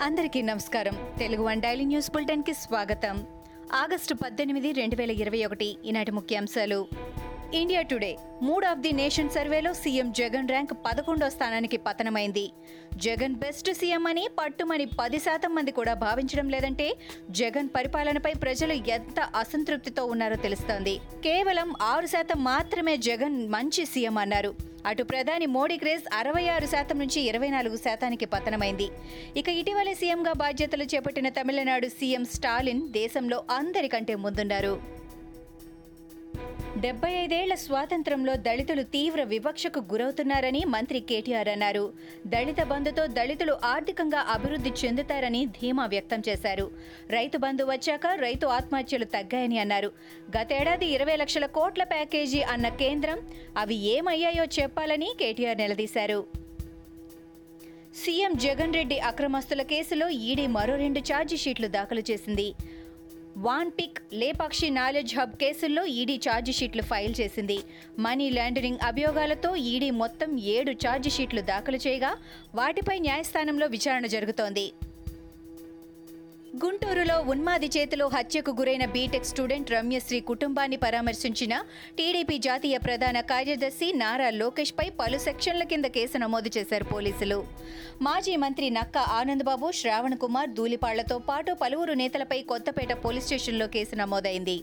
అందరికీ నమస్కారం. Telugu one daily news బులెటిన్కి స్వాగతం. ఆగస్టు పద్దెనిమిది రెండు వేల ఇరవై ఒకటి ఈనాటి ముఖ్యాంశాలు. India Today mood of the nation సర్వేలో సీఎం జగన్ ర్యాంక్ పదకొండో స్థానానికి పతనమైంది. జగన్ బెస్ట్ సీఎం అని పట్టుమని పది శాతం మంది కూడా భావించడం లేదంటే జగన్ పరిపాలనపై ప్రజలు ఎంత అసంతృప్తితో ఉన్నారో తెలుస్తోంది. కేవలం ఆరు శాతం మాత్రమే జగన్ మంచి సీఎం అన్నారు. అటు ప్రధాని మోడీ క్రేజ్ అరవై ఆరు శాతం నుంచి ఇరవై నాలుగు శాతానికి పతనమైంది. ఇక ఇటీవలే సీఎంగా బాధ్యతలు చేపట్టిన తమిళనాడు సీఎం స్టాలిన్ దేశంలో అందరికంటే ముందున్నారు. డెబ్బై ఐదేళ్ళ స్వాతంత్రంలో దళితులు తీవ్ర వివక్షకు గురవుతున్నారని మంత్రి కేటీఆర్ అన్నారు. దళిత బంధుతో దళితులు ఆర్థికంగా అభివృద్ధి చెందుతారని ధీమా వ్యక్తం చేశారు. రైతు బంధు వచ్చాక రైతు ఆత్మహత్యలు తగ్గాయని అన్నారు. గతేడాది ఇరవై లక్షల కోట్ల ప్యాకేజీ అన్న కేంద్రం అవి ఏమయ్యాయో చెప్పాలని కేటీఆర్ నిలదీశారు. సీఎం జగన్ రెడ్డి అక్రమస్తుల కేసులో ఈడీ మరో రెండు ఛార్జీషీట్లు దాఖలు చేసింది. Vanpic Lepakshi knowledge hub కేసుల్లో ఈడీ ఛార్జీ షీట్లు ఫైల్ చేసింది. మనీ లాండరింగ్ అభియోగాలతో ఈడీ మొత్తం ఏడు ఛార్జీ షీట్లు దాఖలు చేయగా వాటిపై న్యాయస్థానంలో విచారణ జరుగుతోంది. గుంటూరులో ఉన్మాది చేతిలో హత్యకు గురైన బీటెక్ స్టూడెంట్ రమ్యశ్రీ కుటుంబాన్ని పరామర్శించిన టీడీపీ జాతీయ ప్రధాన కార్యదర్శి నారా లోకేష్ పై పలు సెక్షన్ల కింద కేసు నమోదు చేశారు పోలీసులు. మాజీ మంత్రి నక్క ఆనందబాబు శ్రావణ్ కుమార్ ధూళిపాళ్ళతో పాటు పలువురు నేతలపై కొత్తపేట పోలీస్ స్టేషన్లో కేసు నమోదైంది.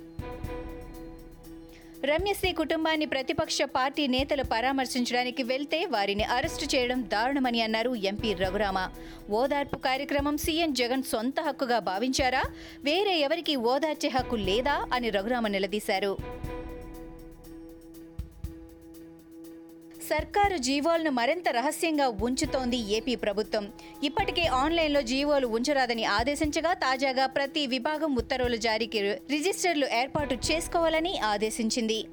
రమ్యశ్రీ కుటుంబాన్ని ప్రతిపక్ష పార్టీ నేతలు పరామర్శించడానికి వెళ్తే వారిని అరెస్టు చేయడం దారుణమని అన్నారు ఎంపీ రఘురామ. ఓదార్పు కార్యక్రమం సీఎం జగన్ సొంత హక్కుగా భావించారా? వేరే ఎవరికి ఓదార్చే హక్కు లేదా? అని రఘురామ నిలదీశారు. సర్కారు జీవోలను మరింత రహస్యంగా ఉంచుతోంది ఏపీ ప్రభుత్వం. ఇప్పటికే ఆన్లైన్లో జీవోలు ఉంచరాదని ఆదేశించగా తాజాగా ప్రతి విభాగం ఉత్తర్వులు జారీకి రిజిస్టర్లు ఏర్పాటు చేసుకోవాలని ఆదేశించింది.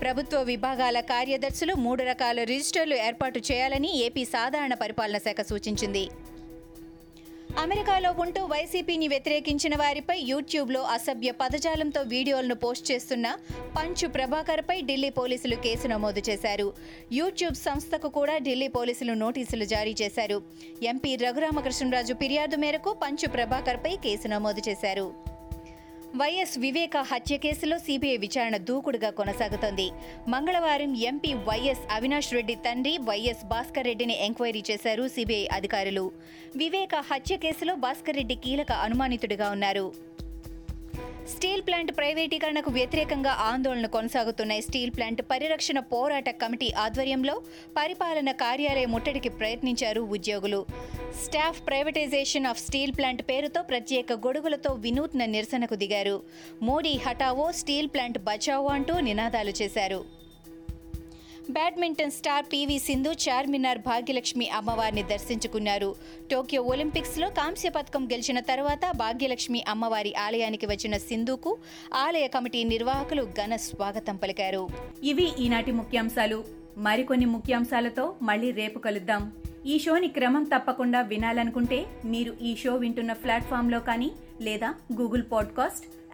ప్రభుత్వ విభాగాల కార్యదర్శులు మూడు రకాల రిజిస్టర్లు ఏర్పాటు చేయాలని ఏపీ సాధారణ పరిపాలన శాఖ సూచించింది. అమెరికాలో ఉంటూ వైసీపీని వ్యతిరేకించిన వారిపై యూట్యూబ్లో అసభ్య పదజాలంతో వీడియోలను పోస్ట్ చేస్తున్న పంచు ప్రభాకర్పై ఢిల్లీ పోలీసులు కేసు నమోదు చేశారు. యూట్యూబ్ సంస్థకు కూడా ఢిల్లీ పోలీసులు నోటీసులు జారీ చేశారు. ఎంపీ రఘురామకృష్ణరాజు ఫిర్యాదు మేరకు పంచు ప్రభాకర్పై కేసు నమోదు చేశారు. వైఎస్ వివేక హత్య కేసులో సీబీఐ విచారణ దూకుడుగా కొనసాగుతోంది. మంగళవారం ఎంపీ వైఎస్ అవినాష్ రెడ్డి తండ్రి వైఎస్ భాస్కర్ రెడ్డిని ఎంక్వైరీ చేశారు సీబీఐ అధికారులు. వివేక హత్య కేసులో భాస్కర్ రెడ్డి కీలక అనుమానితుడిగా ఉన్నారు. స్టీల్ ప్లాంట్ ప్రైవేటీకరణకు వ్యతిరేకంగా ఆందోళన కొనసాగుతున్న స్టీల్ ప్లాంట్ పరిరక్షణ పోరాట కమిటీ ఆధ్వర్యంలో పరిపాలన కార్యాలయ ముట్టడికి ప్రయత్నించారు ఉద్యోగులు. Staff privatisation of steel plant పేరుతో ప్రత్యేక గొడుగులతో వినూత్న నిరసనకు దిగారు. మోడీ హటావో స్టీల్ ప్లాంట్ బచావో అంటూ నినాదాలు చేశారు. Badminton star PV Sindhu Charminar Bhagyalakshmi అమ్మవారిని దర్శించుకున్నారు. టోక్యో ఒలింపిక్స్లో కాంస్య పథకం గెలిచిన తర్వాత భాగ్యలక్ష్మి అమ్మవారి ఆలయానికి వచ్చిన సింధుకు ఆలయ కమిటీ నిర్వాహకులు ఘన స్వాగతం పలికారు. ఇవి ఈనాటి ముఖ్యాంశాలు. మరికొన్ని ముఖ్యాంశాలతో మళ్ళీ రేపు కలుద్దాం. ఈ షోని క్రమం తప్పకుండా వినాలనుకుంటే మీరు ఈ షో వింటున్న ప్లాట్ఫామ్లో కానీ లేదా Google podcast